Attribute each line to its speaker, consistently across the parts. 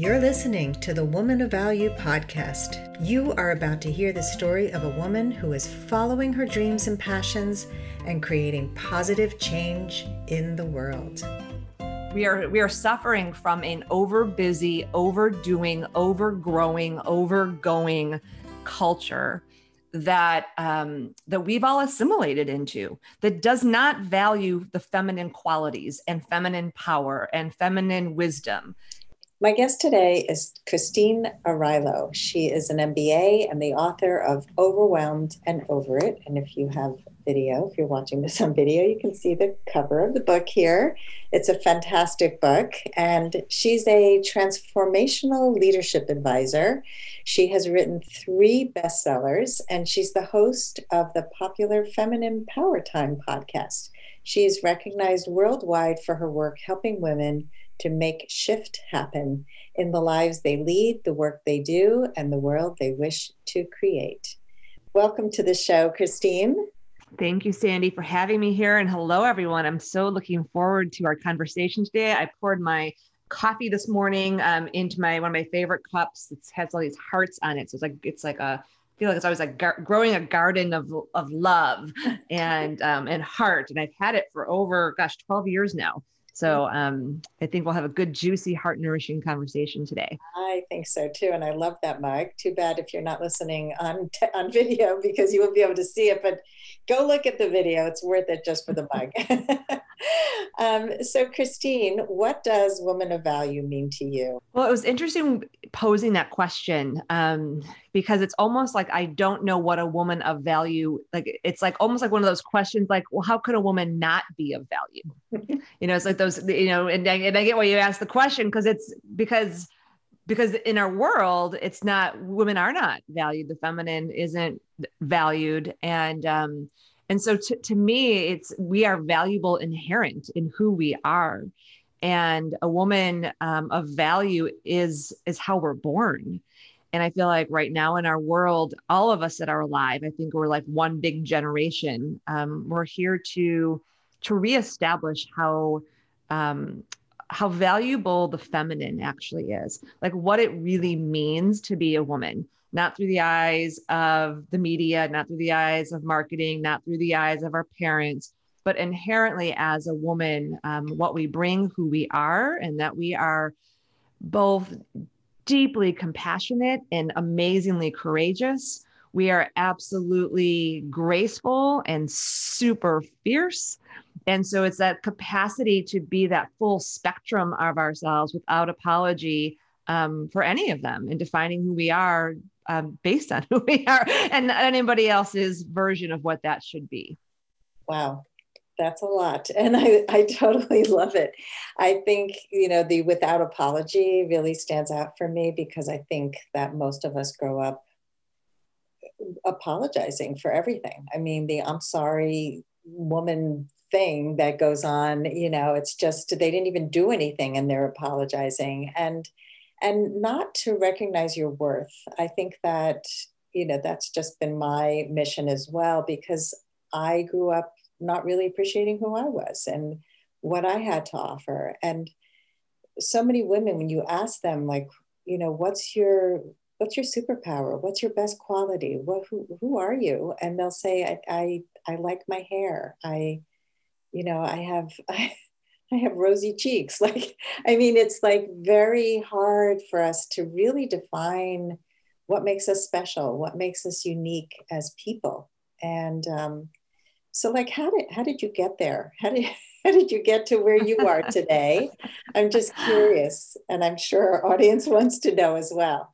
Speaker 1: You're listening to the Woman of Value podcast. You are about to hear the story of a woman who is following her dreams and passions and creating positive change in the world.
Speaker 2: We are we are suffering from an overbusy, overdoing, overgrowing, overgoing culture that um, that we've all assimilated into that does not value the feminine qualities and feminine power and feminine wisdom
Speaker 3: my guest today is Christine Arylo. She is an MBA and the author of Overwhelmed and Over It. And if you have video, if you're watching this on video, you can see the cover of the book here. It's a fantastic book. And she's a transformational leadership advisor. She has written three bestsellers, and she's the host of the popular Feminine Power Time podcast. She is recognized worldwide for her work helping women to make shift happen in the lives they lead, the work they do, and the world they wish to create. Welcome to the show, Christine.
Speaker 2: Thank you, Sandy, for having me here. And hello, everyone. I'm so looking forward to our conversation today. I poured my coffee this morning um, into my one of my favorite cups. It has all these hearts on it, so it's like it's like a I feel like it's always like gar- growing a garden of of love and um, and heart. And I've had it for over gosh 12 years now. So um, I think we'll have a good, juicy, heart nourishing conversation today.
Speaker 3: I think so too. And I love that mug. Too bad if you're not listening on, t- on video because you won't be able to see it, but go look at the video. It's worth it just for the mug. um, so, Christine, what does woman of value mean to you?
Speaker 2: Well, it was interesting posing that question um, because it's almost like I don't know what a woman of value like. It's like almost like one of those questions, like, well, how could a woman not be of value? you know, it's like those, you know, and I, and I get why you ask the question because it's because because in our world it's not women are not valued the feminine isn't valued and um and so to, to me it's we are valuable inherent in who we are and a woman um, of value is is how we're born and i feel like right now in our world all of us that are alive i think we're like one big generation um, we're here to to reestablish how um, how valuable the feminine actually is like what it really means to be a woman not through the eyes of the media, not through the eyes of marketing, not through the eyes of our parents, but inherently as a woman, um, what we bring, who we are, and that we are both deeply compassionate and amazingly courageous. We are absolutely graceful and super fierce. And so it's that capacity to be that full spectrum of ourselves without apology um, for any of them and defining who we are um, based on who we are and anybody else's version of what that should be.
Speaker 3: Wow. That's a lot. And I, I totally love it. I think, you know, the without apology really stands out for me because I think that most of us grow up apologizing for everything. I mean, the I'm sorry woman thing that goes on, you know, it's just they didn't even do anything and they're apologizing. And and not to recognize your worth. I think that, you know, that's just been my mission as well, because I grew up not really appreciating who I was and what I had to offer. And so many women, when you ask them, like, you know, what's your what's your superpower? What's your best quality? What who, who are you? And they'll say, I, I I like my hair. I, you know, I have I, I have rosy cheeks. Like, I mean, it's like very hard for us to really define what makes us special, what makes us unique as people. And um, so, like, how did how did you get there? How did how did you get to where you are today? I'm just curious, and I'm sure our audience wants to know as well.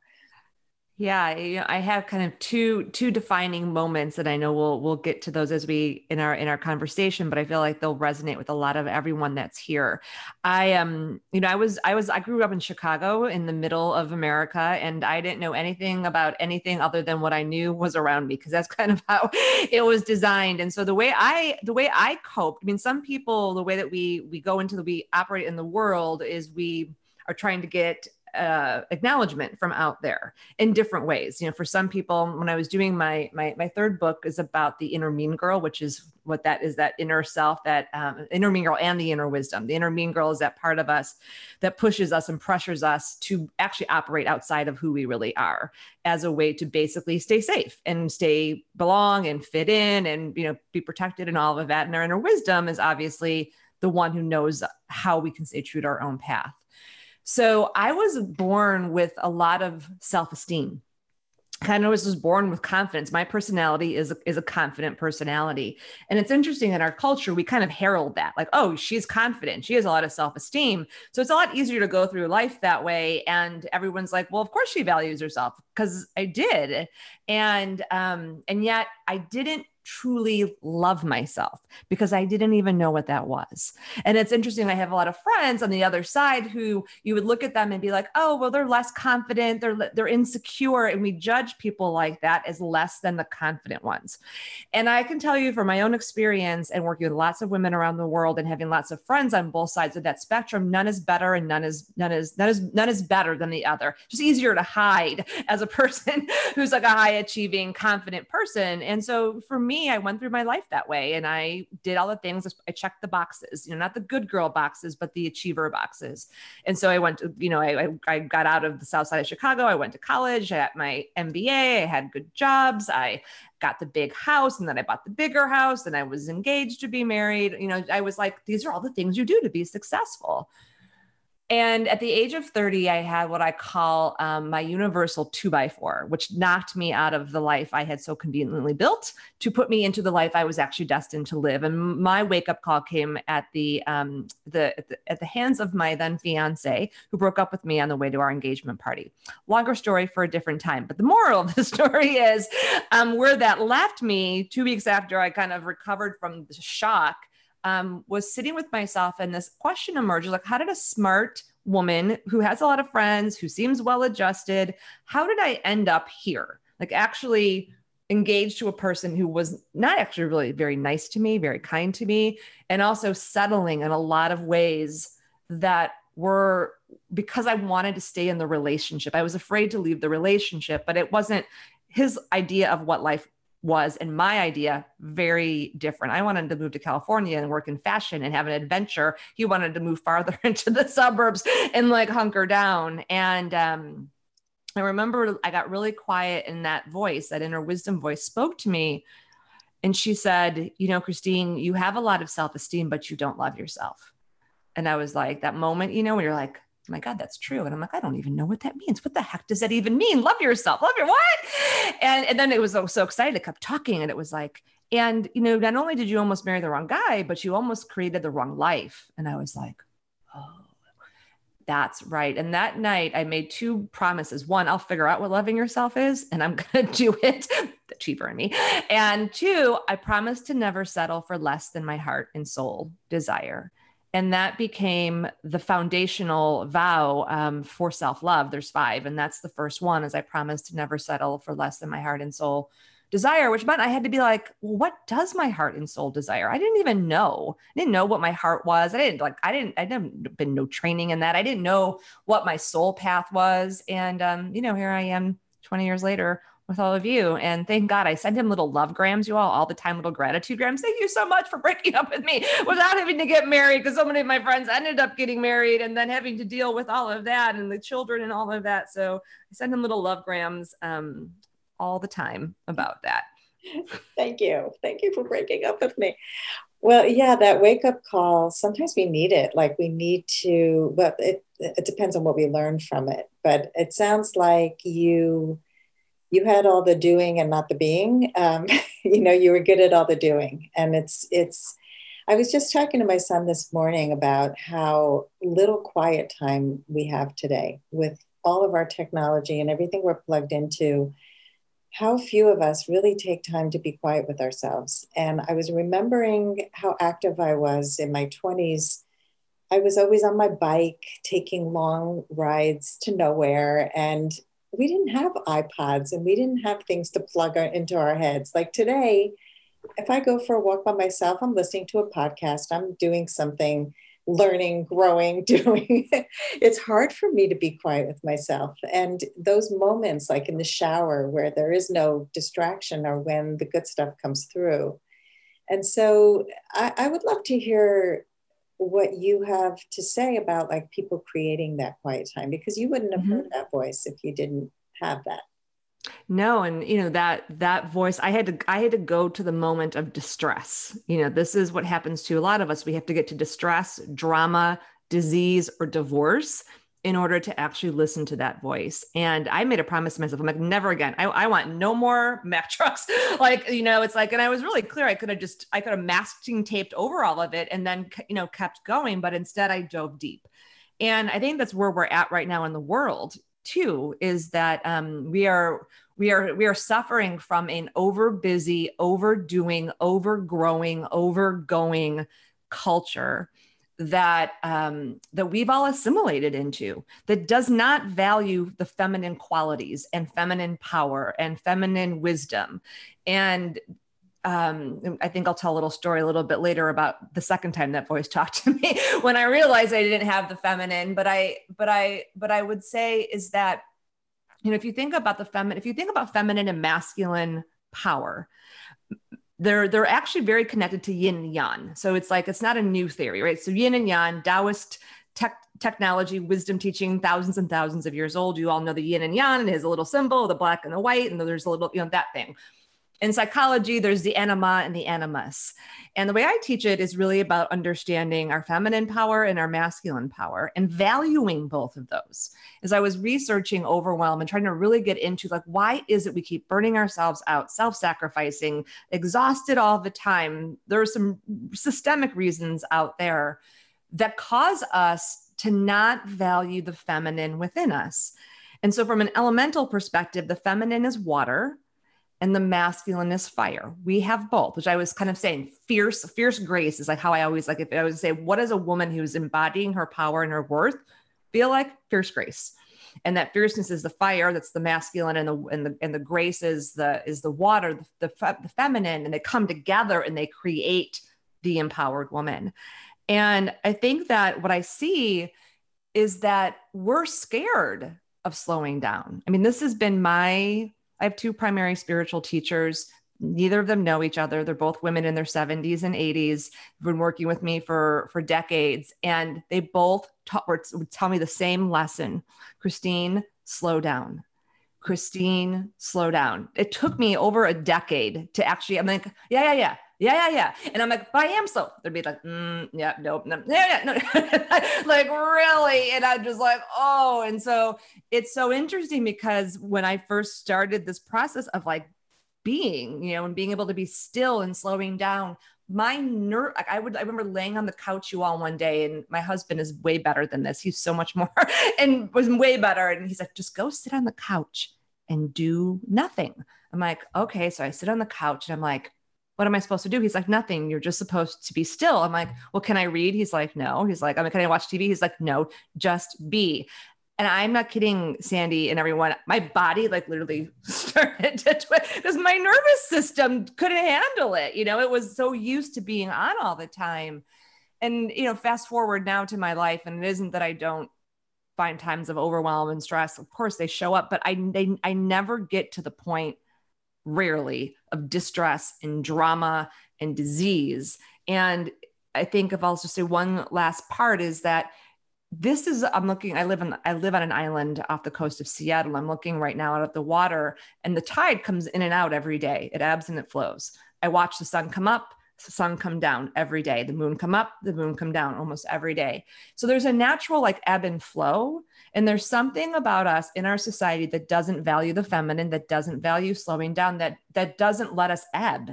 Speaker 2: Yeah, you know, I have kind of two two defining moments, that I know we'll we'll get to those as we in our in our conversation. But I feel like they'll resonate with a lot of everyone that's here. I um, you know, I was I was I grew up in Chicago in the middle of America, and I didn't know anything about anything other than what I knew was around me because that's kind of how it was designed. And so the way I the way I coped, I mean, some people the way that we we go into the we operate in the world is we are trying to get uh, acknowledgement from out there in different ways. You know, for some people, when I was doing my my my third book is about the inner mean girl, which is what that is that inner self, that um, inner mean girl, and the inner wisdom. The inner mean girl is that part of us that pushes us and pressures us to actually operate outside of who we really are, as a way to basically stay safe and stay belong and fit in and you know be protected and all of that. And our inner wisdom is obviously the one who knows how we can stay true to our own path. So I was born with a lot of self esteem. Kind of was born with confidence. My personality is a, is a confident personality, and it's interesting in our culture we kind of herald that, like, oh, she's confident, she has a lot of self esteem, so it's a lot easier to go through life that way. And everyone's like, well, of course she values herself because I did, and um, and yet I didn't truly love myself because I didn't even know what that was. And it's interesting. I have a lot of friends on the other side who you would look at them and be like, oh, well, they're less confident, they're they're insecure, and we judge people like that as less than the confident ones. And I can tell you from my own experience and working with lots of women around the world and having lots of friends on both sides of that spectrum, none is better and none is none is none is none is better than the other. Just easier to hide as a person who's like a high achieving, confident person. And so for me, me, I went through my life that way and I did all the things. I checked the boxes, you know, not the good girl boxes, but the achiever boxes. And so I went to, you know, I, I got out of the south side of Chicago. I went to college. I my MBA. I had good jobs. I got the big house and then I bought the bigger house and I was engaged to be married. You know, I was like, these are all the things you do to be successful. And at the age of 30, I had what I call um, my universal two by four, which knocked me out of the life I had so conveniently built to put me into the life I was actually destined to live. And my wake up call came at the, um, the, at the, hands of my then fiance, who broke up with me on the way to our engagement party. Longer story for a different time, but the moral of the story is um, where that left me two weeks after I kind of recovered from the shock um, was sitting with myself and this question emerged like, how did a smart woman who has a lot of friends, who seems well adjusted, how did I end up here? Like, actually engaged to a person who was not actually really very nice to me, very kind to me, and also settling in a lot of ways that were because I wanted to stay in the relationship. I was afraid to leave the relationship, but it wasn't his idea of what life was and my idea very different. I wanted to move to California and work in fashion and have an adventure. He wanted to move farther into the suburbs and like hunker down. And um, I remember I got really quiet and that voice, that inner wisdom voice spoke to me. And she said, You know, Christine, you have a lot of self esteem, but you don't love yourself. And I was like, That moment, you know, when you're like, Oh my God, that's true. And I'm like, I don't even know what that means. What the heck does that even mean? Love yourself. Love your what? And, and then it was so, so excited. I kept talking and it was like, and you know, not only did you almost marry the wrong guy, but you almost created the wrong life. And I was like, oh, that's right. And that night I made two promises. One, I'll figure out what loving yourself is and I'm going to do it. the cheaper in me. And two, I promised to never settle for less than my heart and soul desire and that became the foundational vow um, for self-love. There's five and that's the first one is i promised to never settle for less than my heart and soul desire which meant i had to be like well, what does my heart and soul desire? I didn't even know. I didn't know what my heart was. I didn't like i didn't i didn't been no training in that. I didn't know what my soul path was. And um, you know here i am 20 years later with all of you. And thank God I send him little love grams, you all, all the time, little gratitude grams. Thank you so much for breaking up with me without having to get married because so many of my friends ended up getting married and then having to deal with all of that and the children and all of that. So I send him little love grams um, all the time about that.
Speaker 3: Thank you. Thank you for breaking up with me. Well, yeah, that wake up call, sometimes we need it. Like we need to, well, it, it depends on what we learn from it. But it sounds like you you had all the doing and not the being. Um, you know, you were good at all the doing. And it's, it's, I was just talking to my son this morning about how little quiet time we have today with all of our technology and everything we're plugged into. How few of us really take time to be quiet with ourselves. And I was remembering how active I was in my 20s. I was always on my bike, taking long rides to nowhere. And we didn't have iPods and we didn't have things to plug our, into our heads. Like today, if I go for a walk by myself, I'm listening to a podcast, I'm doing something learning, growing, doing, it's hard for me to be quiet with myself. And those moments, like in the shower, where there is no distraction, are when the good stuff comes through. And so I, I would love to hear what you have to say about like people creating that quiet time because you wouldn't have mm-hmm. heard that voice if you didn't have that.
Speaker 2: No and you know that that voice i had to i had to go to the moment of distress. You know this is what happens to a lot of us. We have to get to distress drama disease or divorce in order to actually listen to that voice. And I made a promise to myself. I'm like, never again. I, I want no more Mack trucks. like, you know, it's like, and I was really clear. I could have just, I could have masking taped over all of it and then, you know, kept going. But instead I dove deep. And I think that's where we're at right now in the world too, is that um, we are, we are we are suffering from an over busy overdoing overgrowing overgoing culture that um, that we've all assimilated into that does not value the feminine qualities and feminine power and feminine wisdom and um, I think I'll tell a little story a little bit later about the second time that voice talked to me when I realized I didn't have the feminine. But I, but I, but I would say is that, you know, if you think about the feminine, if you think about feminine and masculine power, they're they're actually very connected to yin and yang. So it's like it's not a new theory, right? So yin and yang, Taoist tech, technology, wisdom teaching, thousands and thousands of years old. You all know the yin and yang, and it has a little symbol, the black and the white, and there's a little, you know, that thing in psychology, there's the anima and the animus. And the way I teach it is really about understanding our feminine power and our masculine power and valuing both of those. As I was researching overwhelm and trying to really get into like, why is it we keep burning ourselves out, self sacrificing, exhausted all the time? There are some systemic reasons out there that cause us to not value the feminine within us. And so, from an elemental perspective, the feminine is water and the masculine is fire. We have both, which I was kind of saying fierce, fierce grace is like how I always like if I would say, what is a woman who's embodying her power and her worth feel like? Fierce grace. And that fierceness is the fire, that's the masculine, and the and the and the grace is the is the water, the, the, the feminine, and they come together and they create the empowered woman. And I think that what I see is that we're scared of slowing down. I mean, this has been my I have two primary spiritual teachers. Neither of them know each other. They're both women in their 70s and 80s, Have been working with me for, for decades. And they both taught, would tell me the same lesson Christine, slow down. Christine, slow down. It took me over a decade to actually, I'm like, yeah, yeah, yeah yeah, yeah, yeah. And I'm like, but I am so. They'd be like, mm, yeah, nope, no, yeah, yeah, no. like, really? And I'm just like, oh. And so it's so interesting because when I first started this process of like being, you know, and being able to be still and slowing down, my nerve, I would, I remember laying on the couch you all one day, and my husband is way better than this. He's so much more and was way better. And he's like, just go sit on the couch and do nothing. I'm like, okay. So I sit on the couch and I'm like, what am I supposed to do? He's like, nothing. You're just supposed to be still. I'm like, well, can I read? He's like, no. He's like, I mean, can I watch TV? He's like, no, just be. And I'm not kidding, Sandy and everyone. My body like literally started to twist because my nervous system couldn't handle it. You know, it was so used to being on all the time. And, you know, fast forward now to my life, and it isn't that I don't find times of overwhelm and stress. Of course, they show up, but I they, I never get to the point rarely of distress and drama and disease. And I think if I'll just say one last part is that this is I'm looking I live in I live on an island off the coast of Seattle. I'm looking right now out at the water and the tide comes in and out every day. It ebbs and it flows. I watch the sun come up, sun come down every day. The moon come up, the moon come down almost every day. So there's a natural like ebb and flow and there's something about us in our society that doesn't value the feminine, that doesn't value slowing down, that that doesn't let us ebb.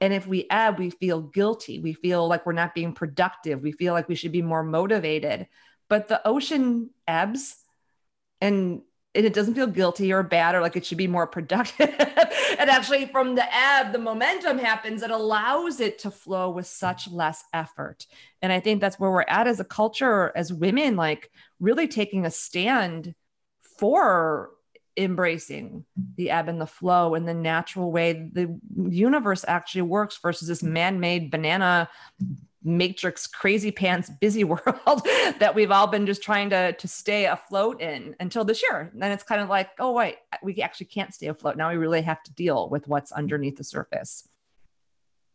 Speaker 2: And if we ebb, we feel guilty. We feel like we're not being productive. We feel like we should be more motivated. But the ocean ebbs and and it doesn't feel guilty or bad or like it should be more productive. and actually, from the ebb, the momentum happens. It allows it to flow with such less effort. And I think that's where we're at as a culture, as women, like really taking a stand for embracing the ebb and the flow and the natural way the universe actually works versus this man-made banana matrix crazy pants busy world that we've all been just trying to to stay afloat in until this year. And then it's kind of like oh wait we actually can't stay afloat. Now we really have to deal with what's underneath the surface.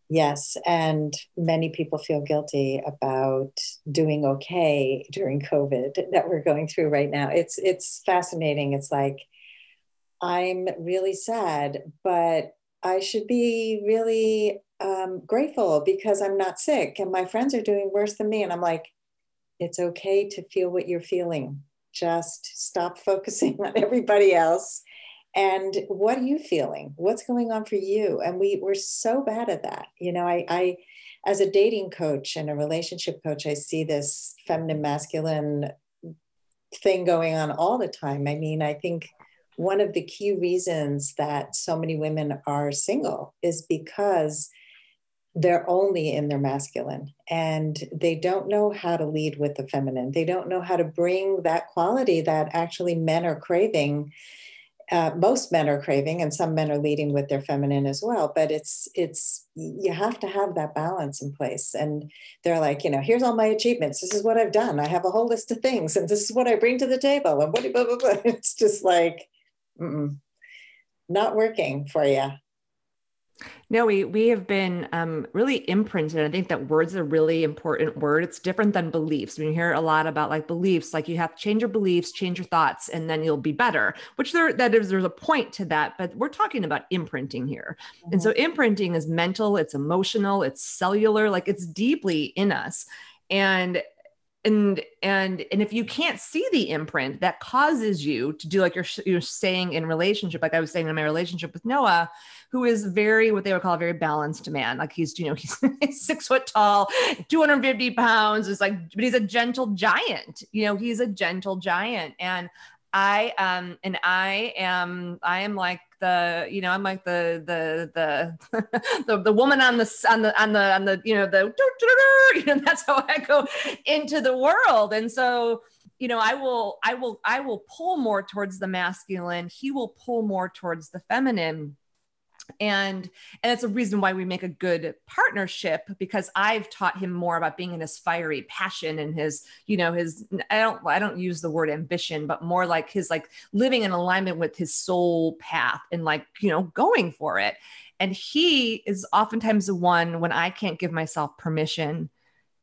Speaker 3: Yes and many people feel guilty about doing okay during covid that we're going through right now. It's it's fascinating. It's like i'm really sad but I should be really um, grateful because I'm not sick and my friends are doing worse than me. And I'm like, it's okay to feel what you're feeling. Just stop focusing on everybody else. And what are you feeling? What's going on for you? And we we're so bad at that. You know, I, I as a dating coach and a relationship coach, I see this feminine masculine thing going on all the time. I mean, I think one of the key reasons that so many women are single is because they're only in their masculine and they don't know how to lead with the feminine. They don't know how to bring that quality that actually men are craving. Uh, most men are craving, and some men are leading with their feminine as well. But it's it's you have to have that balance in place. And they're like, you know, here's all my achievements. This is what I've done. I have a whole list of things, and this is what I bring to the table. And what blah blah blah. It's just like Mm-mm. not working for you.
Speaker 2: No, we we have been um, really imprinted. I think that word's a really important word. It's different than beliefs. We hear a lot about like beliefs, like you have to change your beliefs, change your thoughts, and then you'll be better. Which there that is there's a point to that, but we're talking about imprinting here. Mm-hmm. And so mm-hmm. imprinting is mental, it's emotional, it's cellular, like it's deeply in us. And and and and if you can't see the imprint that causes you to do like you're you're saying in relationship like i was saying in my relationship with noah who is very what they would call a very balanced man. Like he's you know he's six foot tall 250 pounds is like but he's a gentle giant you know he's a gentle giant. And I um and I am I am like the you know I'm like the the the the, the woman on the on the on the on the you know the you know that's how I go into the world. And so you know I will I will I will pull more towards the masculine. He will pull more towards the feminine and and it's a reason why we make a good partnership because i've taught him more about being in his fiery passion and his you know his i don't i don't use the word ambition but more like his like living in alignment with his soul path and like you know going for it and he is oftentimes the one when i can't give myself permission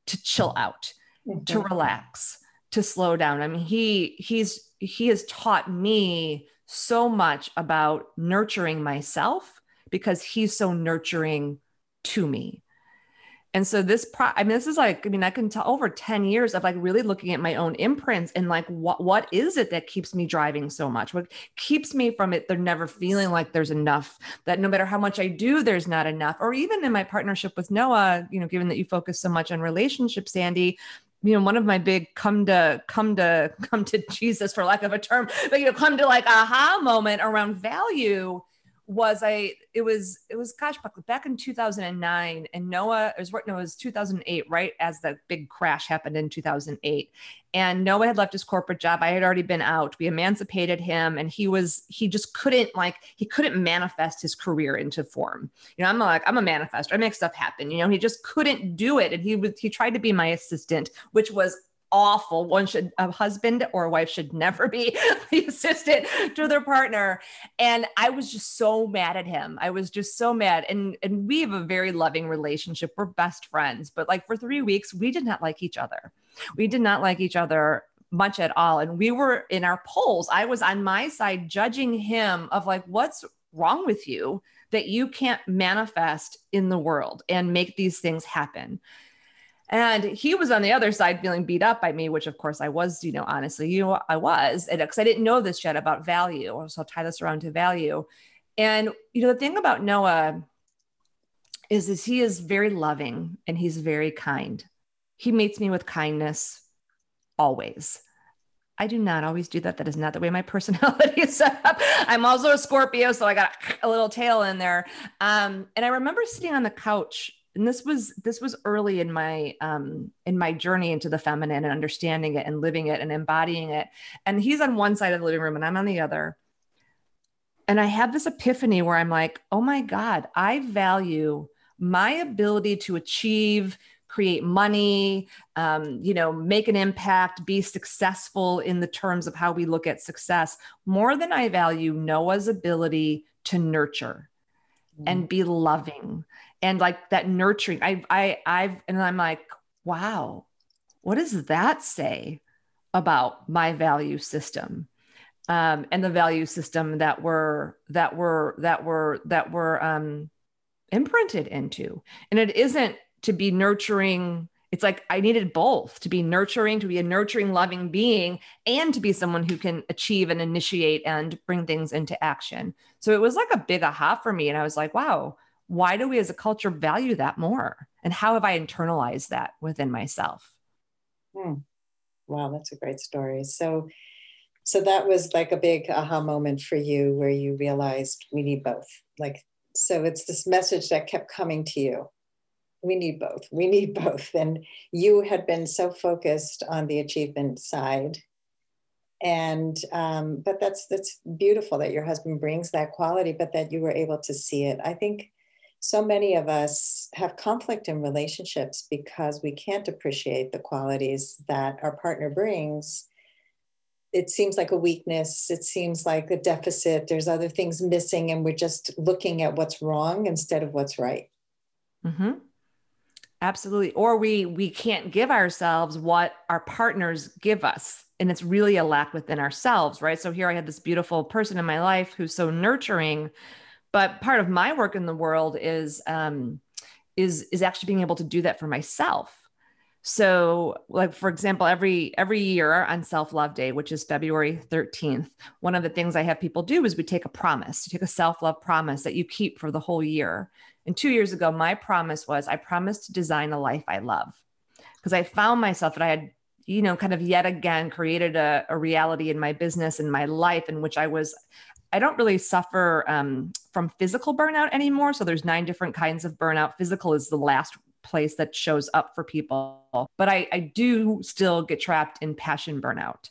Speaker 2: to chill out mm-hmm. to relax to slow down i mean he he's he has taught me so much about nurturing myself because he's so nurturing to me. And so this pro I mean, this is like, I mean, I can tell over 10 years of like really looking at my own imprints and like what what is it that keeps me driving so much? What keeps me from it? They're never feeling like there's enough, that no matter how much I do, there's not enough. Or even in my partnership with Noah, you know, given that you focus so much on relationships, Sandy, you know one of my big come to come to come to jesus for lack of a term but you know come to like aha moment around value was I it was it was gosh back in 2009 and Noah it was no it was 2008 right as the big crash happened in 2008 and Noah had left his corporate job. I had already been out. We emancipated him and he was he just couldn't like he couldn't manifest his career into form. You know I'm like I'm a manifestor I make stuff happen. You know he just couldn't do it. And he was he tried to be my assistant which was awful. One should, a husband or a wife should never be the assistant to their partner. And I was just so mad at him. I was just so mad. And, and we have a very loving relationship. We're best friends. But like for three weeks, we did not like each other. We did not like each other much at all. And we were in our poles. I was on my side judging him of like, what's wrong with you that you can't manifest in the world and make these things happen? And he was on the other side feeling beat up by me, which of course I was, you know, honestly, you know, I was, because I didn't know this yet about value. So I'll tie this around to value. And, you know, the thing about Noah is, is he is very loving and he's very kind. He meets me with kindness always. I do not always do that. That is not the way my personality is set up. I'm also a Scorpio, so I got a little tail in there. Um, and I remember sitting on the couch and this was this was early in my um in my journey into the feminine and understanding it and living it and embodying it. And he's on one side of the living room and i'm on the other. And i had this epiphany where i'm like oh my god i value my ability to achieve create money, um, you know, make an impact, be successful in the terms of how we look at success, more than I value Noah's ability to nurture mm-hmm. and be loving and like that nurturing. I, I, I've, and I'm like, wow, what does that say about my value system? Um, and the value system that we're that we're that we're that we're um, imprinted into. And it isn't to be nurturing it's like I needed both to be nurturing, to be a nurturing, loving being, and to be someone who can achieve and initiate and bring things into action. So it was like a big aha for me. And I was like, wow, why do we as a culture value that more? And how have I internalized that within myself?
Speaker 3: Hmm. Wow, that's a great story. So, so that was like a big aha moment for you where you realized we need both. Like, so it's this message that kept coming to you we need both. We need both. And you had been so focused on the achievement side. And um, but that's that's beautiful that your husband brings that quality, but that you were able to see it. I think so many of us have conflict in relationships because we can't appreciate the qualities that our partner brings. It seems like a weakness. It seems like a deficit. There's other things missing, and we're just looking at what's wrong instead of what's right.
Speaker 2: Mm-hmm. Absolutely. Or we we can't give ourselves what our partners give us. And it's really a lack within ourselves, right? So here I had this beautiful person in my life who's so nurturing, but part of my work in the world is um is is actually being able to do that for myself. So like for example, every every year on self-love day, which is February 13th, one of the things I have people do is we take a promise, you take a self-love promise that you keep for the whole year. And two years ago, my promise was I promised to design a life I love because I found myself that I had, you know, kind of yet again created a, a reality in my business and my life in which I was. I don't really suffer um, from physical burnout anymore. So there's nine different kinds of burnout. Physical is the last place that shows up for people, but I, I do still get trapped in passion burnout.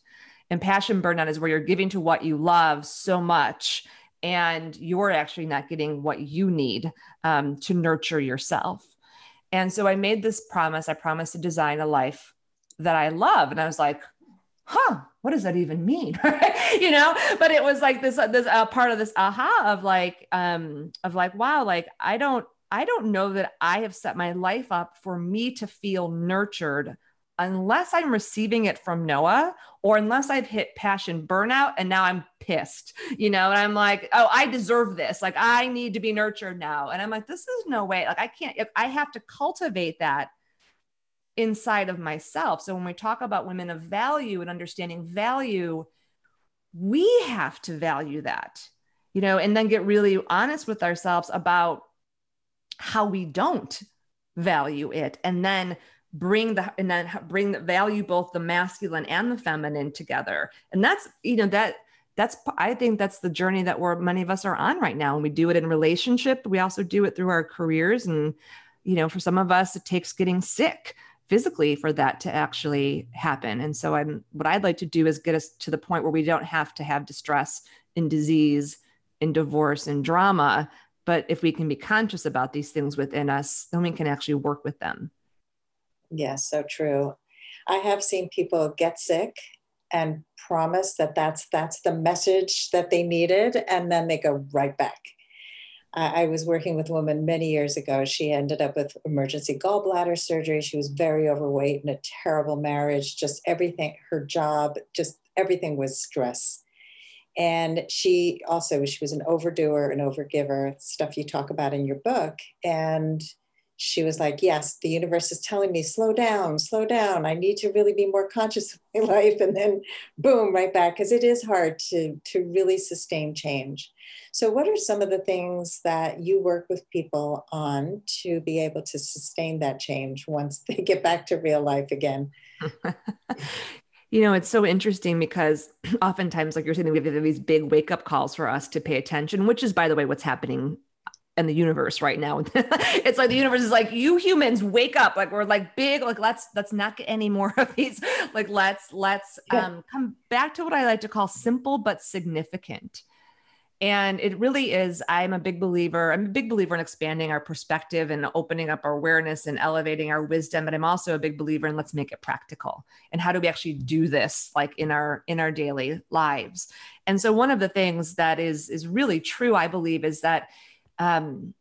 Speaker 2: And passion burnout is where you're giving to what you love so much and you're actually not getting what you need um, to nurture yourself. And so I made this promise. I promised to design a life that I love. And I was like, huh, what does that even mean? you know, but it was like this, this uh, part of this aha of like, um, of like, wow, like I don't, I don't know that I have set my life up for me to feel nurtured unless I'm receiving it from Noah or unless I've hit passion burnout and now I'm pissed, you know, and I'm like, oh, I deserve this. Like, I need to be nurtured now. And I'm like, this is no way. Like, I can't, I have to cultivate that inside of myself. So when we talk about women of value and understanding value, we have to value that, you know, and then get really honest with ourselves about how we don't value it. And then bring the and then bring the value both the masculine and the feminine together and that's you know that that's i think that's the journey that we're many of us are on right now and we do it in relationship we also do it through our careers and you know for some of us it takes getting sick physically for that to actually happen and so i'm what i'd like to do is get us to the point where we don't have to have distress and disease and divorce and drama but if we can be conscious about these things within us then we can actually work with them
Speaker 3: Yes, so true. I have seen people get sick and promise that that's that's the message that they needed, and then they go right back. I, was working with a woman many years ago. She ended up with emergency gallbladder surgery. She was very overweight in a terrible marriage. Just everything, her job, just everything was stress. And she also she was an overdoer, an overgiver, stuff you talk about in your book, and she was like, Yes, the universe is telling me, slow down, slow down. I need to really be more conscious of my life. And then boom, right back, because it is hard to, to really sustain change. So, what are some of the things that you work with people on to be able to sustain that change once they get back to real life again?
Speaker 2: you know, it's so interesting because oftentimes, like you're saying, we have these big wake up calls for us to pay attention, which is, by the way, what's happening in the universe right now. it's like the universe is like, you humans wake up. Like we're like big, like let's let's not get any more of these. Like let's let's yeah. um come back to what I like to call simple but significant. And it really is, I'm a big believer, I'm a big believer in expanding our perspective and opening up our awareness and elevating our wisdom. But I'm also a big believer in let's make it practical. And how do we actually do this like in our in our daily lives? And so one of the things that is is really true, I believe, is that um,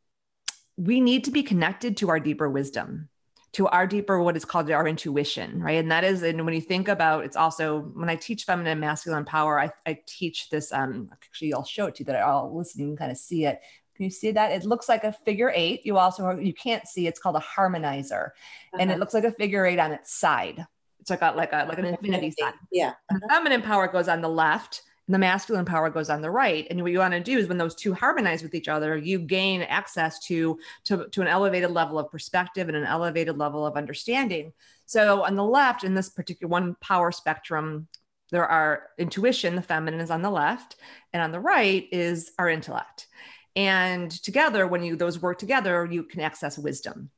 Speaker 2: we need to be connected to our deeper wisdom to our deeper what is called our intuition right and that is and when you think about it's also when i teach feminine and masculine power i, I teach this um actually i'll show it to you that are all listening kind of see it can you see that it looks like a figure eight you also you can't see it's called a harmonizer uh-huh. and it uh-huh. looks like a figure eight on its side it's like a like a like an infinity sign
Speaker 3: yeah
Speaker 2: uh-huh. feminine power goes on the left the masculine power goes on the right. And what you want to do is when those two harmonize with each other you gain access to, to to an elevated level of perspective and an elevated level of understanding. So on the left in this particular one power spectrum there are intuition the feminine is on the left and on the right is our intellect. And together when you those work together you can access wisdom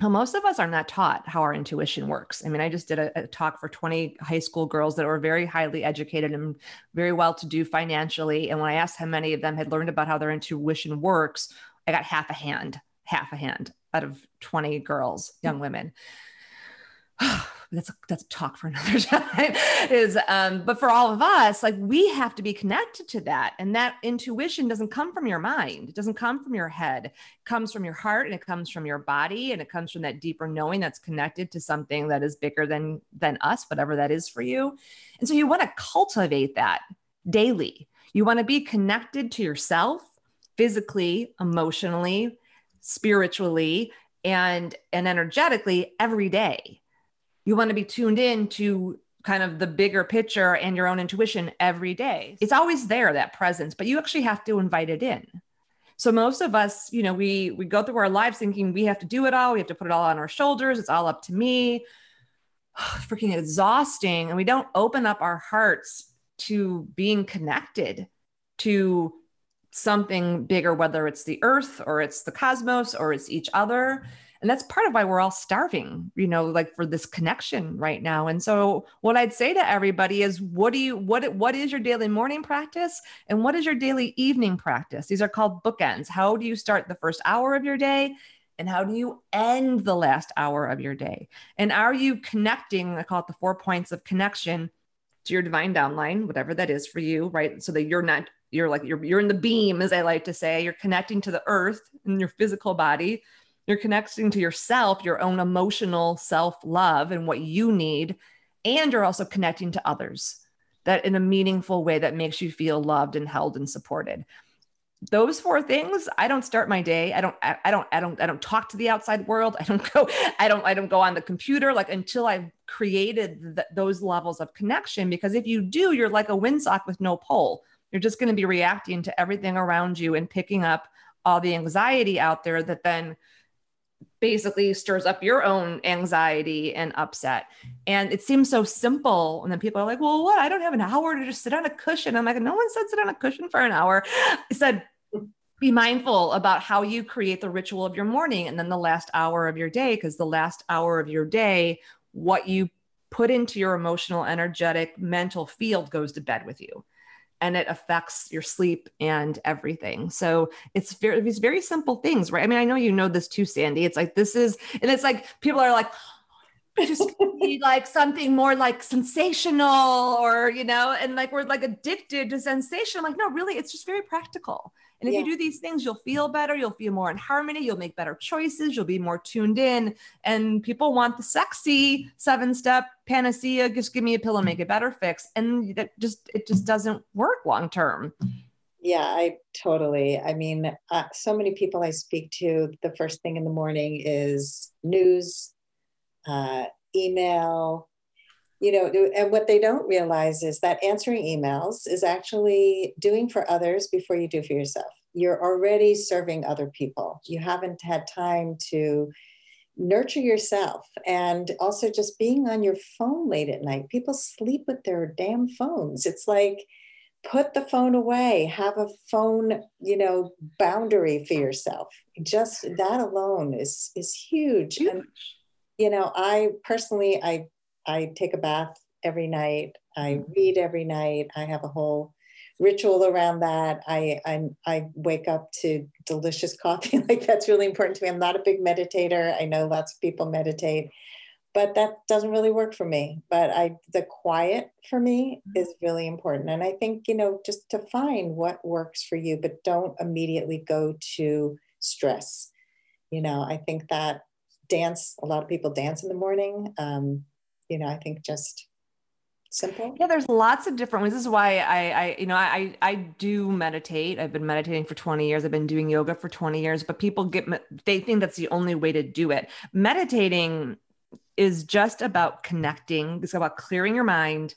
Speaker 2: well, most of us are not taught how our intuition works. I mean, I just did a, a, talk for 20 high school girls that were very highly educated and very well to do financially. And when I asked how many of them had learned about how their intuition works, I got half a hand, half a hand out of 20 girls, young women. that's a, that's talk for another time is um but for all of us like we have to be connected to that. And that intuition doesn't come from your mind. It doesn't come from your head. It comes from your heart and it comes from your body. And it comes from that deeper knowing that's connected to something that is bigger than than us whatever that is for you. And so you want to cultivate that daily. You want to be connected to yourself physically emotionally spiritually and and energetically every day you want to be tuned in to kind of the bigger picture and your own intuition every day. It's always there, that presence, but you actually have to invite it in. So most of us, you know, we we go through our lives thinking we have to do it all, we have to put it all on our shoulders, it's all up to me. Freaking exhausting. And we don't open up our hearts to being connected to something bigger, whether it's the earth or it's the cosmos or it's each other and that's part of why we're all starving you know like for this connection right now. And so what i'd say to everybody is what do you what what is your daily morning practice? And what is your daily evening practice? These are called bookends. How do you start the first hour of your day? And how do you end the last hour of your day? And are you connecting i call it the four points of connection to your divine downline whatever that is for you right? So that you're not you're like you're, you're in the beam as i like to say. You're connecting to the earth in your physical body you're connecting to yourself, your own emotional self love and what you need. And you're also connecting to others that in a meaningful way that makes you feel loved and held and supported. Those four things, I don't start my day. I don't, I don't, I don't, I don't talk to the outside world. I don't go, I don't, I don't go on the computer like until I've created th- those levels of connection. Because if you do, you're like a windsock with no pole. You're just going to be reacting to everything around you and picking up all the anxiety out there that then basically stirs up your own anxiety and upset. And it seems so simple. And then people are like, well, what? I don't have an hour to just sit on a cushion. I'm like, no one said sit on a cushion for an hour. I said, be mindful about how you create the ritual of your morning and then the last hour of your day, because the last hour of your day, what you put into your emotional, energetic, mental field goes to bed with you and it affects your sleep and everything. So it's very these very simple things, right? I mean, I know you know this too, Sandy. It's like this is, and it's like people are like, oh, just need like something more like sensational, or you know, and like we're like addicted to sensation. Like, no, really, it's just very practical. And if yeah. you do these things, you'll feel better, you'll feel more in harmony, you'll make better choices, you'll be more tuned in. And people want the sexy seven step panacea, just give me a pill and make it better fix. And that just, it just doesn't work long term.
Speaker 3: Yeah, I totally. I mean, uh, so many people I speak to, the first thing in the morning is news, uh, email, you know, and what they don't realize is that answering emails is actually doing for others before you do for yourself. You're already serving other people. You haven't had time to nurture yourself and also just being on your phone late at night. People sleep with their damn phones. It's like, put the phone away have a phone you know boundary for yourself just that alone is is huge, huge. and you know i personally i I take a bath every night. I read every night. I have a whole ritual around that. I, I I wake up to delicious coffee. like that's really important to me. I'm not a big meditator. I know lots of people meditate, but that doesn't really work for me. But I the quiet for me mm-hmm. is really important. And I think, you know, just to find what works for you, but don't immediately go to stress. You know, I think that dance, a lot of people dance in the morning. Um, you know, I think just simple.
Speaker 2: Yeah there's lots of different ways. This is why i i you know i i do meditate. I've been meditating for 20 years. I've been doing yoga for 20 years but people get they think that's the only way to do it. Meditating is just about connecting it's about clearing your mind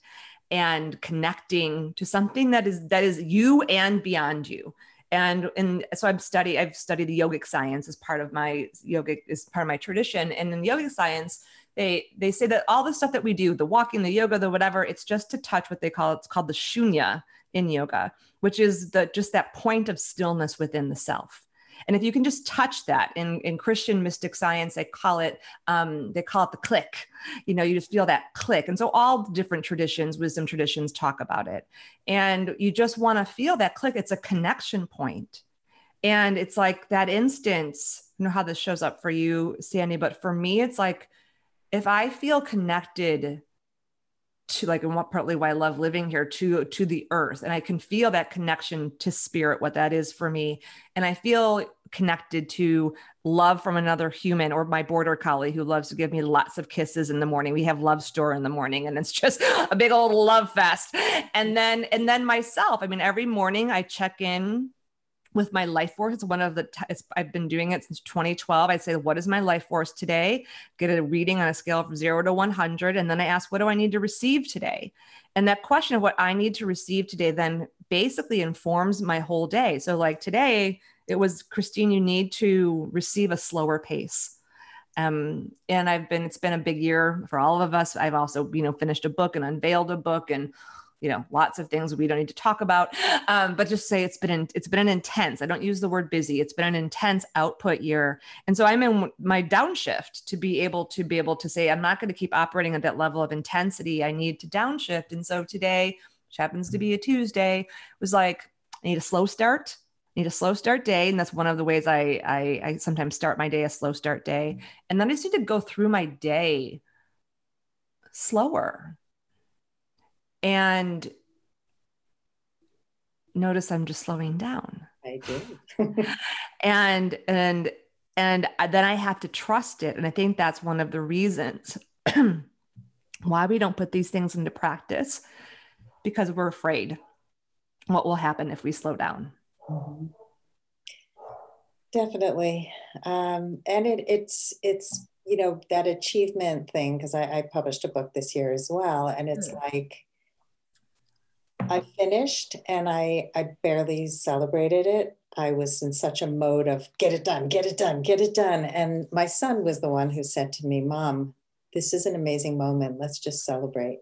Speaker 2: and connecting to something that is that is you and beyond you. And and so i've studied i've studied the yogic science as part of my yoga is part of my tradition. And in yogic science they they say that all the stuff that we do the walking the yoga the whatever it's just to touch what they call it's called the shunya in yoga which is the just that point of stillness within the self. And if you can just touch that in, in christian mystic science they call it um, they call it the click. You know you just feel that click. And so all different traditions wisdom traditions talk about it. And you just want to feel that click. It's a connection point. And it's like that instance you know how this shows up for you sandy but for me it's like if I feel connected to like and what partly why I love living here to to the earth and I can feel that connection to spirit what that is for me and I feel connected to love from another human or my border collie who loves to give me lots of kisses in the morning. We have love store in the morning and it's just a big old love fest. And then and then myself I mean every morning I check in with my life force. It's one of the, I've been doing it since 2012. I say, what is my life force today? Get a reading on a scale from zero to 100. And then I ask, what do I need to receive today? And that question of what I need to receive today then basically informs my whole day. So, like today, it was Christine, you need to receive a slower pace. Um, and I've been, it's been a big year for all of us. I've also, you know, finished a book and unveiled a book and you know lots of things we don't need to talk about. Um, but just say it's been it's been an intense i don't use the word busy it's been an intense output year. And so i'm in my downshift to be able to be able to say i'm not going to keep operating at that level of intensity i need to downshift. And so today which happens to be a tuesday was like i need a slow start I need a slow start day. And that's one of the ways I, I i sometimes start my day a slow start day. And then i just need to go through my day slower and notice I'm just slowing down.
Speaker 3: I do.
Speaker 2: and and and then I have to trust it. And I think that's one of the reasons why we don't put these things into practice because we're afraid what will happen if we slow down. Mm-hmm.
Speaker 3: Definitely. Um, and it, it's, it's, you know, that achievement thing, because I, I, published a book this year as well. And it's mm. like, I finished and I, I barely celebrated it. I was in such a mode of get it done, get it done, get it done. And my son was the one who said to me, Mom, this is an amazing moment. Let's just celebrate.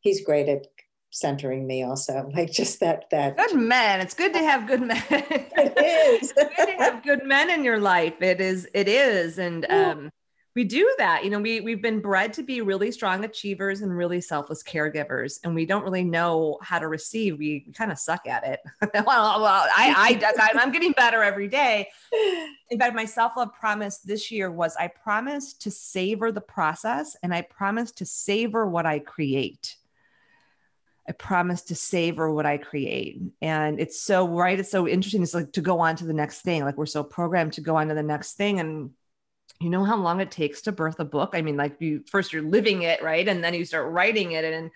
Speaker 3: He's great at centering me also like just that that
Speaker 2: good men it's good to have good men it is good to have good men in your life it is it is and um we do that you know we we've been bred to be really strong achievers and really selfless caregivers and we don't really know how to receive we kind of suck at it well, well I, I i'm getting better every day in fact my self-love promise this year was i promise to savor the process and i promise to savor what i create I promise to savor what I create. And it's so right. It's so interesting. It's like to go on to the next thing. Like we're so programmed to go on to the next thing. And you know how long it takes to birth a book i mean like you first you're living it right and then you start writing it and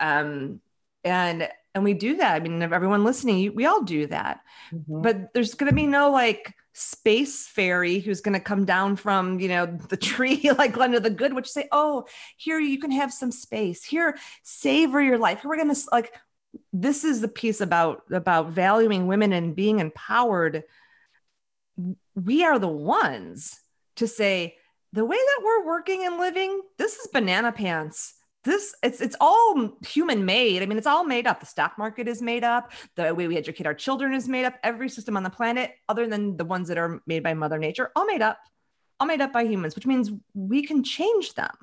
Speaker 2: um and and we do that i mean everyone listening we all do that mm-hmm. but there's going to be no like space fairy who's going to come down from you know the tree like Glinda the Good, Witch say, "Oh, here you can have some space. Here, savor your life. Here we're going to like." This is the piece about about valuing women and being empowered. We are the ones to say the way that we're working and living, this is banana pants. This it's it's all human made. I mean, it's all made up. The stock market is made up. The way we educate our children is made up. Every system on the planet, other than the ones that are made by Mother Nature, all made up, all made up by humans, which means we can change them.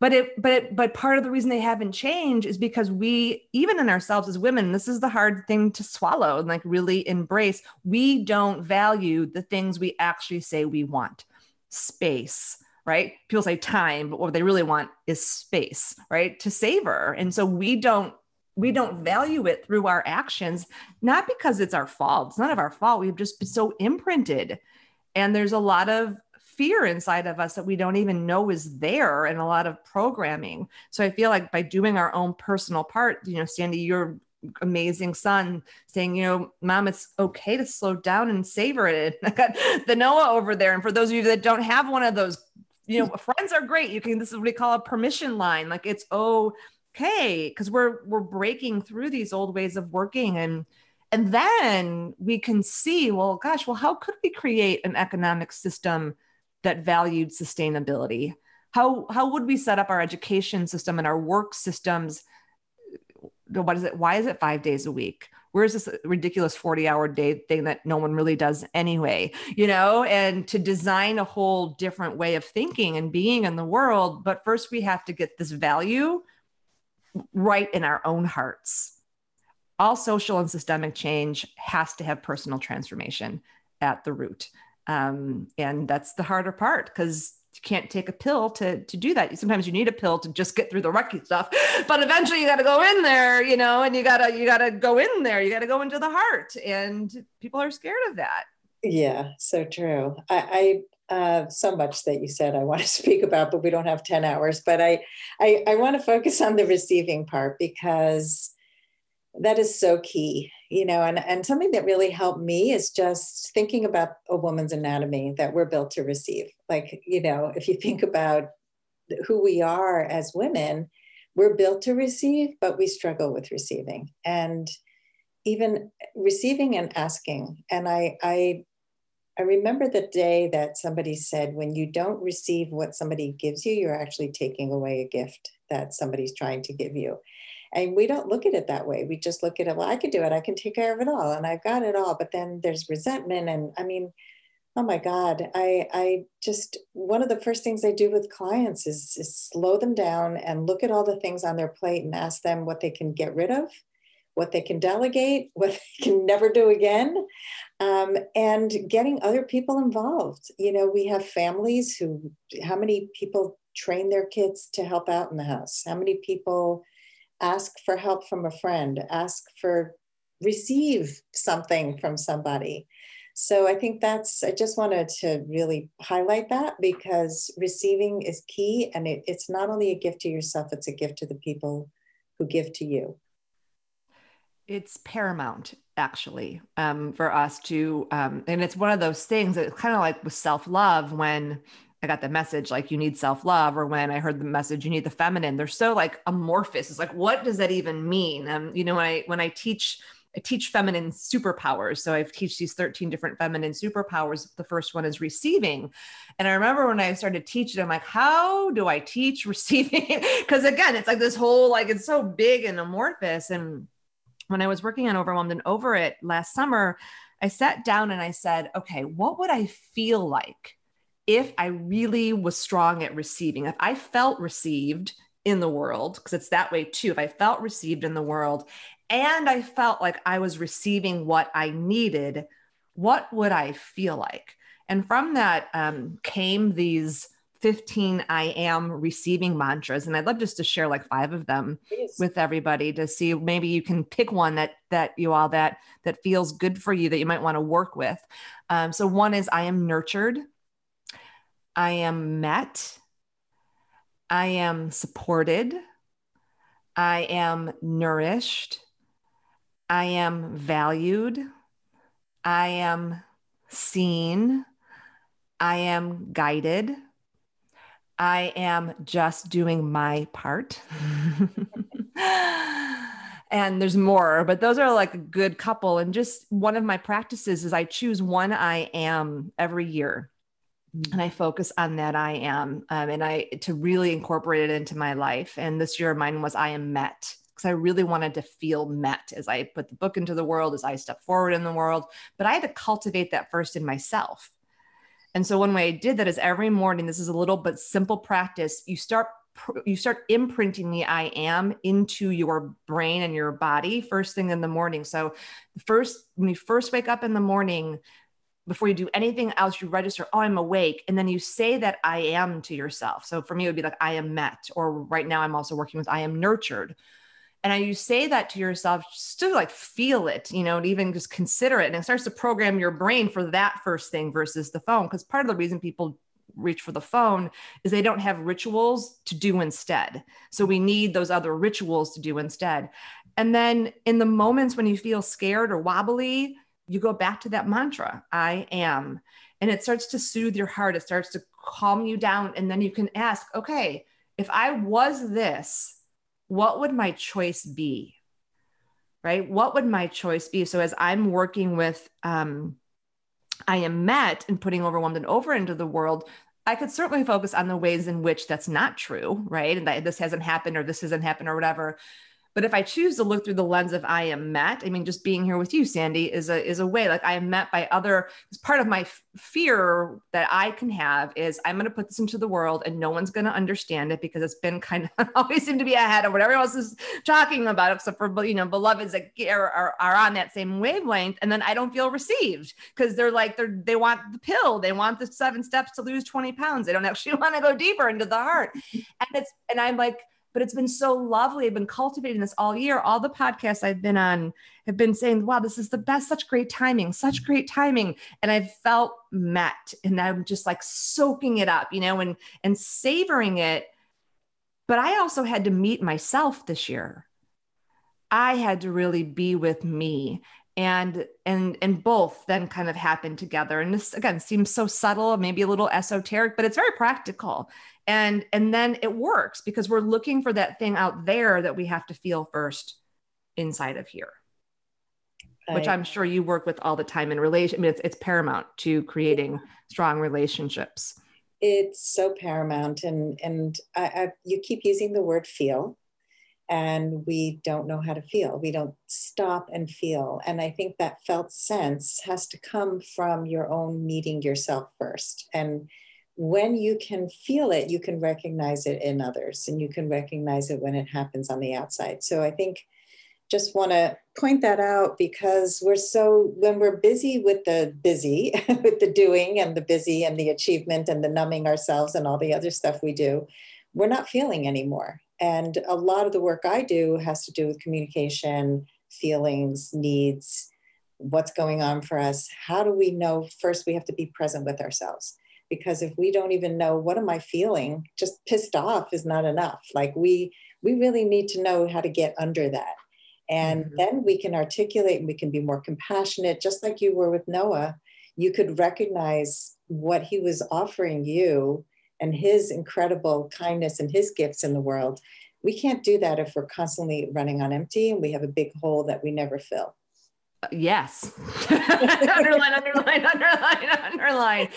Speaker 2: But it but it, but part of the reason they haven't changed is because we even in ourselves as women this is the hard thing to swallow and like really embrace. We don't value the things we actually say we want. Space right? People say time but what they really want is space right? To savor. And so we don't we don't value it through our actions not because it's our fault. It's none of our fault. We've just been so imprinted. And there's a lot of fear inside of us that we don't even know is there and a lot of programming. So I feel like by doing our own personal part, you know, Sandy, your amazing son saying, you know, mom, it's okay to slow down and savor it. I got the Noah over there. And for those of you that don't have one of those, you know, friends are great. You can, this is what we call a permission line. Like it's okay. Cause we're, we're breaking through these old ways of working and, and then we can see, well, gosh, well, how could we create an economic system that valued sustainability? How, how would we set up our education system and our work systems? What is it? Why is it five days a week? Where's this ridiculous 40 hour day thing that no one really does anyway? You know, and to design a whole different way of thinking and being in the world. But first, we have to get this value right in our own hearts. All social and systemic change has to have personal transformation at the root. Um, and that's the harder part because you can't take a pill to to do that. Sometimes you need a pill to just get through the rocky stuff, but eventually you got to go in there, you know, and you gotta you gotta go in there. You got to go into the heart, and people are scared of that.
Speaker 3: Yeah, so true. I, I uh, so much that you said I want to speak about, but we don't have ten hours. But I I, I want to focus on the receiving part because that is so key you know and, and something that really helped me is just thinking about a woman's anatomy that we're built to receive. Like you know if you think about who we are as women we're built to receive but we struggle with receiving. And even receiving and asking. And i i i remember the day that somebody said when you don't receive what somebody gives you you're actually taking away a gift that somebody's trying to give you and we don't look at it that way. We just look at it, well, I can do it. I can take care of it all and I've got it all. But then there's resentment. And I mean, oh my God, I, I just, one of the first things I do with clients is, is slow them down and look at all the things on their plate and ask them what they can get rid of, what they can delegate, what they can never do again, um, and getting other people involved. You know, we have families who, how many people train their kids to help out in the house? How many people ask for help from a friend, ask for, receive something from somebody. So I think that's, I just wanted to really highlight that because receiving is key. And it, it's not only a gift to yourself, it's a gift to the people who give to you.
Speaker 2: It's paramount, actually, um, for us to, um, and it's one of those things that kind of like with self love when I got the message like you need self love, or when I heard the message you need the feminine. They're so like amorphous. It's like what does that even mean? Um, you know, when I when I teach I teach feminine superpowers. So I've teach these 13 different feminine superpowers. The first one is receiving. And I remember when I started teaching, I'm like, how do I teach receiving? Because again, it's like this whole, like, it's so big and amorphous. And when I was working on Overwhelmed and Over It last summer, I sat down and I said, okay, what would I feel like if I really was strong at receiving, if I felt received in the world, because it's that way too, if I felt received in the world and I felt like I was receiving what I needed, what would I feel like? And from that um, came these 15 I am receiving mantras. And I'd love just to share like five of them Please. with everybody to see maybe you can pick one that that you all that that feels good for you that you might want to work with. Um, so one is I am nurtured. I am met. I am supported. I am nourished. I am valued. I am seen. I am guided. I am just doing my part. and there's more, but those are like a good couple. And just one of my practices is I choose one I am every year and I focus on that I am, um, and I to really incorporate it into my life. And this year, of mine was I am met because I really wanted to feel met as I put the book into the world, as I step forward in the world. But I had to cultivate that first in myself. And so one way I did that is every morning. This is a little but simple practice. You start you start imprinting the I am into your brain and your body first thing in the morning. So first when you first wake up in the morning, before you do anything else, you register, oh, I'm awake. And then you say that I am to yourself. So for me, it would be like, I am met. Or right now, I'm also working with I am nurtured. And you say that to yourself just to like feel it, you know, and even just consider it. And it starts to program your brain for that first thing versus the phone. Because part of the reason people reach for the phone is they don't have rituals to do instead. So we need those other rituals to do instead. And then in the moments when you feel scared or wobbly, you go back to that mantra, I am. And it starts to soothe your heart. It starts to calm you down. And then you can ask, okay, if I was this, what would my choice be? Right? What would my choice be? So as I'm working with, um, I am met and putting overwhelmed and over into the world, I could certainly focus on the ways in which that's not true, right? And that this hasn't happened or this hasn't happened or whatever. But if I choose to look through the lens of I am met, I mean, just being here with you, Sandy, is a is a way. Like I am met by other. It's part of my f- fear that I can have is I'm going to put this into the world and no one's going to understand it because it's been kind of always seem to be ahead of whatever else is talking about, except for you know beloveds that are, are, are on that same wavelength, and then I don't feel received because they're like they're they want the pill, they want the seven steps to lose 20 pounds, they don't actually want to go deeper into the heart, and it's and I'm like but it's been so lovely. I've been cultivating this all year. All the podcasts I've been on have been saying, wow, this is the best, such great timing, such great timing. And I've felt met and I'm just like soaking it up, you know, and and savoring it. But I also had to meet myself this year. I had to really be with me and and and both then kind of happen together and this again seems so subtle maybe a little esoteric but it's very practical and and then it works because we're looking for that thing out there that we have to feel first inside of here which i'm sure you work with all the time in relation i mean it's, it's paramount to creating strong relationships.
Speaker 3: It's so paramount and and I, I, you keep using the word feel and we don't know how to feel. We don't stop and feel. And i think that felt sense has to come from your own meeting yourself first. And when you can feel it, you can recognize it in others and you can recognize it when it happens on the outside. So I think just want to point that out because we're so when we're busy with the busy with the doing and the busy and the achievement and the numbing ourselves and all the other stuff we do we're not feeling anymore. And a lot of the work i do has to do with communication feelings needs what's going on for us. How do we know first we have to be present with ourselves because if we don't even know what am i feeling? Just pissed off is not enough. Like we we really need to know how to get under that. And mm-hmm. then we can articulate and we can be more compassionate just like you were with noah. You could recognize what he was offering you and his incredible kindness and his gifts in the world. We can't do that if we're constantly running on empty and we have a big hole that we never fill
Speaker 2: yes. Underline underline underline underline.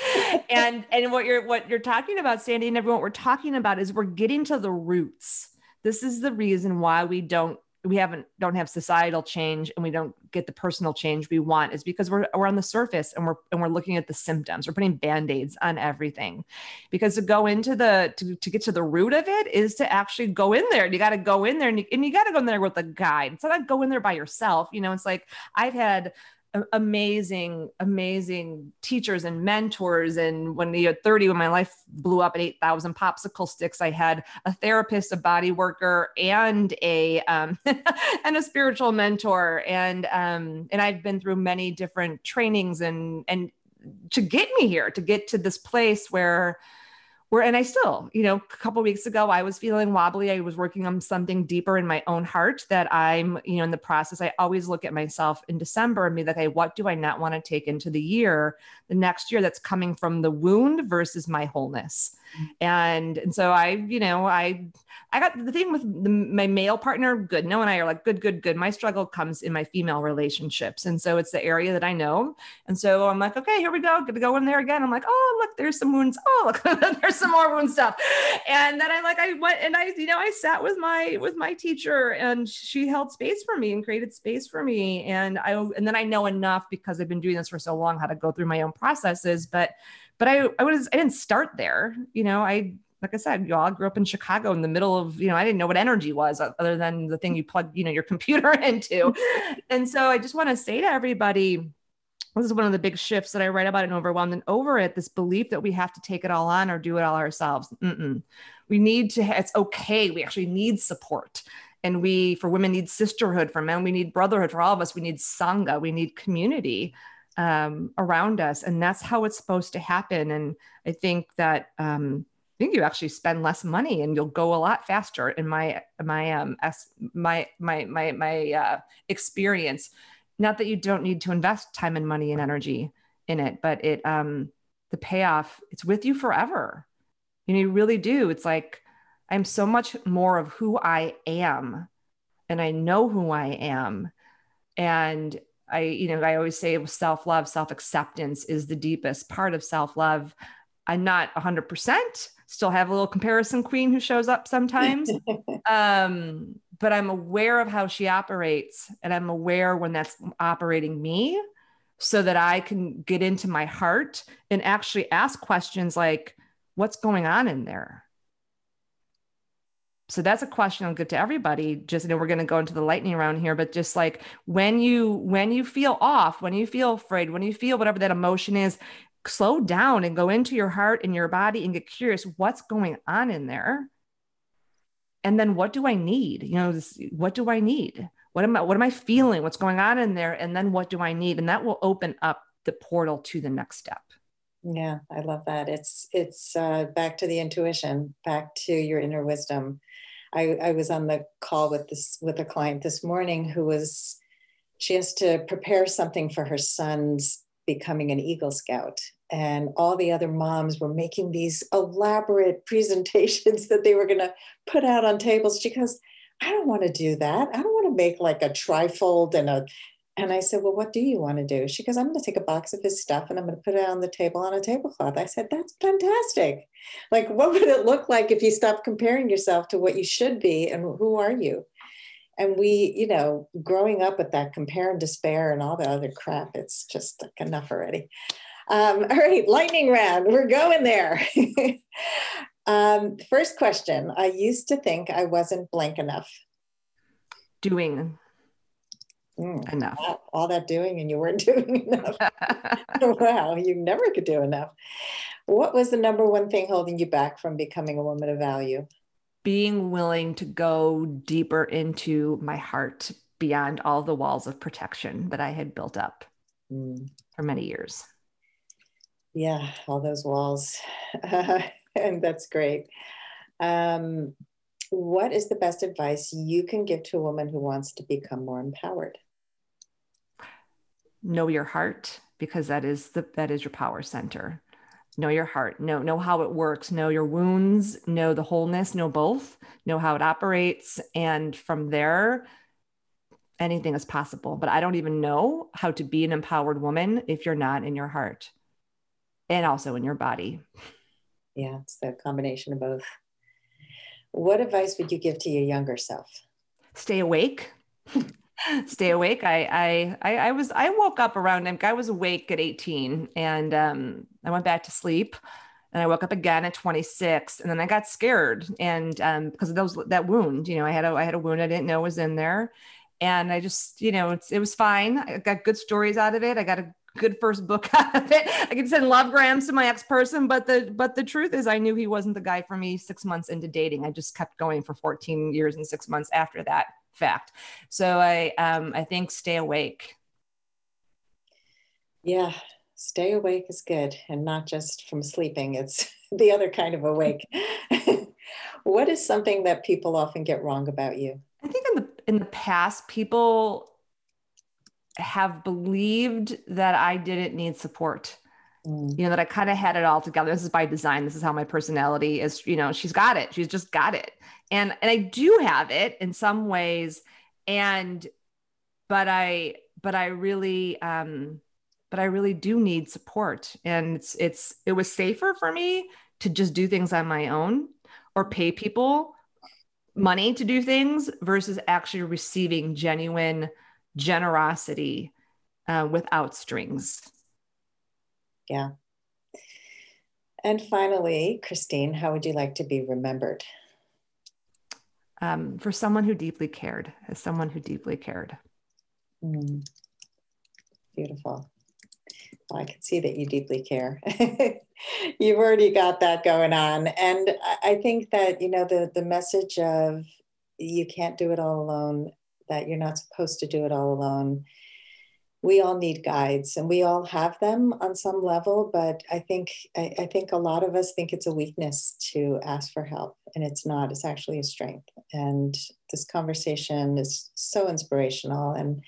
Speaker 2: And and what you're what you're talking about sandy and everyone we're talking about is we're getting to the roots. This is the reason why we don't we haven't don't have societal change and we don't get the personal change we want is because we're we're on the surface and we're and we're looking at the symptoms. We're putting band-aids on everything. Because to go into the to, to get to the root of it is to actually go in there. And you got to go in there and you, and you got to go in there with a guide. It's not go in there by yourself. You know, it's like I've had amazing, amazing teachers and mentors. And when had 30, when my life blew up at 8,000 popsicle sticks, I had a therapist, a body worker, and a um, and a spiritual mentor. And um, and I've been through many different trainings and and to get me here, to get to this place where where and i still you know a couple weeks ago i was feeling wobbly. I was working on something deeper in my own heart that i'm you know in the process. I always look at myself in december and be like hey what do i not want to take into the year the next year that's coming from the wound versus my wholeness? Mm. And and so i you know i i got the thing with the, my male partner good no and i are like good good good. My struggle comes in my female relationships. And so it's the area that i know. And so i'm like okay here we go. Gonna go in there again. I'm like oh look there's some wounds. Oh look there's some more wound stuff. And then i like i went and i you know i sat with my with my teacher and she held space for me and created space for me. And i and then i know enough because i've been doing this for so long how to go through my own processes. But but I, I was I didn't start there. You know, I like I said, you all grew up in Chicago in the middle of, you know, I didn't know what energy was other than the thing you plug, you know, your computer into. and so I just want to say to everybody, this is one of the big shifts that I write about in Overwhelmed and Over It this belief that we have to take it all on or do it all ourselves. Mm-mm. We need to, it's okay. We actually need support. And we, for women, need sisterhood. For men, we need brotherhood. For all of us, we need Sangha. We need community um, around us. And that's how it's supposed to happen. And I think that, um, I think you actually spend less money and you'll go a lot faster in my, my, um, my, my, my, my, uh, experience. Not that you don't need to invest time and money and energy in it but it um the payoff it's with you forever. You know you really do. It's like i'm so much more of who i am and i know who i am. And i you know i always say self-love self-acceptance is the deepest part of self-love. I'm not 100% still have a little comparison queen who shows up sometimes um but I'm aware of how she operates and I'm aware when that's operating me so that I can get into my heart and actually ask questions like, what's going on in there? So that's a question I'll give to everybody. Just you know, we're going to go into the lightning round here, but just like when you when you feel off, when you feel afraid, when you feel whatever that emotion is, slow down and go into your heart and your body and get curious what's going on in there? And then what do i need? You know this, what do i need? What am i what am i feeling? What's going on in there? And then what do i need? And that will open up the portal to the next step.
Speaker 3: Yeah i love that. It's it's uh, back to the intuition back to your inner wisdom. I, I was on the call with this with a client this morning who was she has to prepare something for her son's becoming an eagle scout and all the other moms were making these elaborate presentations that they were going to put out on tables. She goes, I don't want to do that. I don't want to make like a trifold and a and I said, Well, what do you want to do? She goes, I'm going to take a box of his stuff and I'm going to put it on the table on a tablecloth. I said, That's fantastic. Like, what would it look like if you stopped comparing yourself to what you should be and who are you? And we, you know, growing up with that compare and despair and all the other crap, it's just like enough already. Um, all right, lightning round. We're going there. um, first question I used to think I wasn't blank enough.
Speaker 2: Doing mm, enough.
Speaker 3: All, all that doing, and you weren't doing enough. wow, you never could do enough. What was the number one thing holding you back from becoming a woman of value?
Speaker 2: Being willing to go deeper into my heart beyond all the walls of protection that I had built up mm. for many years
Speaker 3: yeah all those walls. And that's great. Um, what is the best advice you can give to a woman who wants to become more empowered?
Speaker 2: Know your heart because that is the that is your power center. Know your heart. Know know how it works. Know your wounds. Know the wholeness. Know both. Know how it operates. And from there anything is possible. But i don't even know how to be an empowered woman if you're not in your heart and also in your body.
Speaker 3: Yeah, it's the combination of both. What advice would you give to your younger self?
Speaker 2: Stay awake. Stay awake. I, I, I, was, I woke up around, I was awake at 18 and um, I went back to sleep and I woke up again at 26 and then I got scared. And um, because of those, that wound, you know, I had a, I had a wound I didn't know was in there and I just, you know, it was fine. I got good stories out of it. I got a good first book out of it. I could send love grams to my ex person, but the but the truth is, I knew he wasn't the guy for me six months into dating. I just kept going for 14 years and six months after that fact. So I um, I think stay awake.
Speaker 3: Yeah, stay awake is good, and not just from sleeping. It's the other kind of awake. what is something that people often get wrong about you?
Speaker 2: I think in the in the past, people have believed that I didn't need support. Mm. You know, that I kind of had it all together. This is by design. This is how my personality is, you know, she's got it. She's just got it. And and I do have it in some ways. And but I but I really um but I really do need support. And it's it's it was safer for me to just do things on my own or pay people money to do things versus actually receiving genuine generosity uh, without strings.
Speaker 3: Yeah. And finally, Christine, how would you like to be remembered?
Speaker 2: Um, for someone who deeply cared, as someone who deeply cared.
Speaker 3: Mm. Beautiful. Well, I can see that you deeply care. You've already got that going on. And I think that, you know, the, the message of you can't do it all alone, that you're not supposed to do it all alone. We all need guides and we all have them on some level, but I think I, I think a lot of us think it's a weakness to ask for help. And it's not, it's actually a strength. And this conversation is so inspirational. And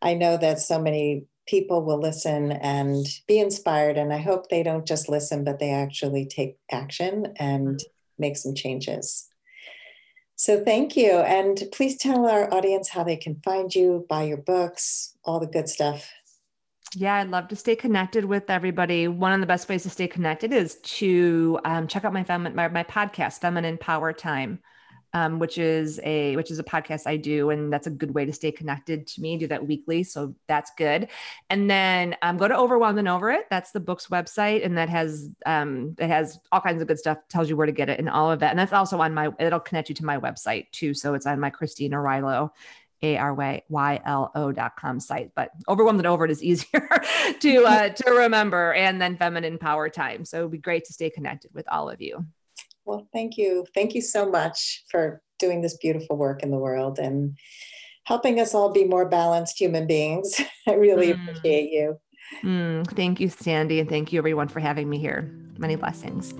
Speaker 3: I know that so many people will listen and be inspired. And I hope they don't just listen, but they actually take action and mm-hmm. make some changes. So thank you. And please tell our audience how they can find you, buy your books, all the good stuff.
Speaker 2: Yeah, I'd love to stay connected with everybody. One of the best ways to stay connected is to um, check out my, fem- my my podcast, Feminine Power Time um, which is a which is a podcast I do, and that's a good way to stay connected to me. I do that weekly, so that's good. And then um, go to Overwhelmed and Over It. That's the book's website, and that has um, it has all kinds of good stuff. Tells you where to get it and all of that. And that's also on my. It'll connect you to my website too. So it's on my Christine Arylo a R Y L O dot com site, but overwhelmed and over it is easier to uh, to remember. And then feminine power time. So it'd be great to stay connected with all of you.
Speaker 3: Well, thank you. Thank you so much for doing this beautiful work in the world and helping us all be more balanced human beings. I really mm. appreciate you.
Speaker 2: Mm, thank you, Sandy, and thank you everyone for having me here. Many blessings.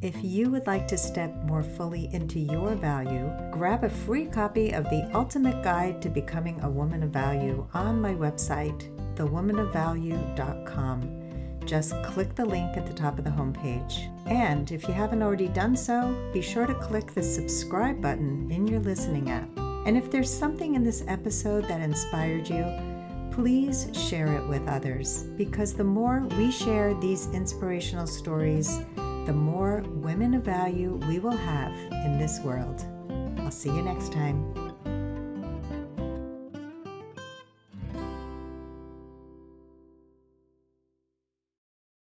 Speaker 1: If you would like to step more fully into your value, grab a free copy of The Ultimate Guide to Becoming a Woman of Value on my website, thewomanofvalue.com just click the link at the top of the homepage. And if you haven't already done so, be sure to click the subscribe button in your listening app. And if there's something in this episode that inspired you, please share it with others because the more we share these inspirational stories, the more women of value we will have in this world. I'll see you next time.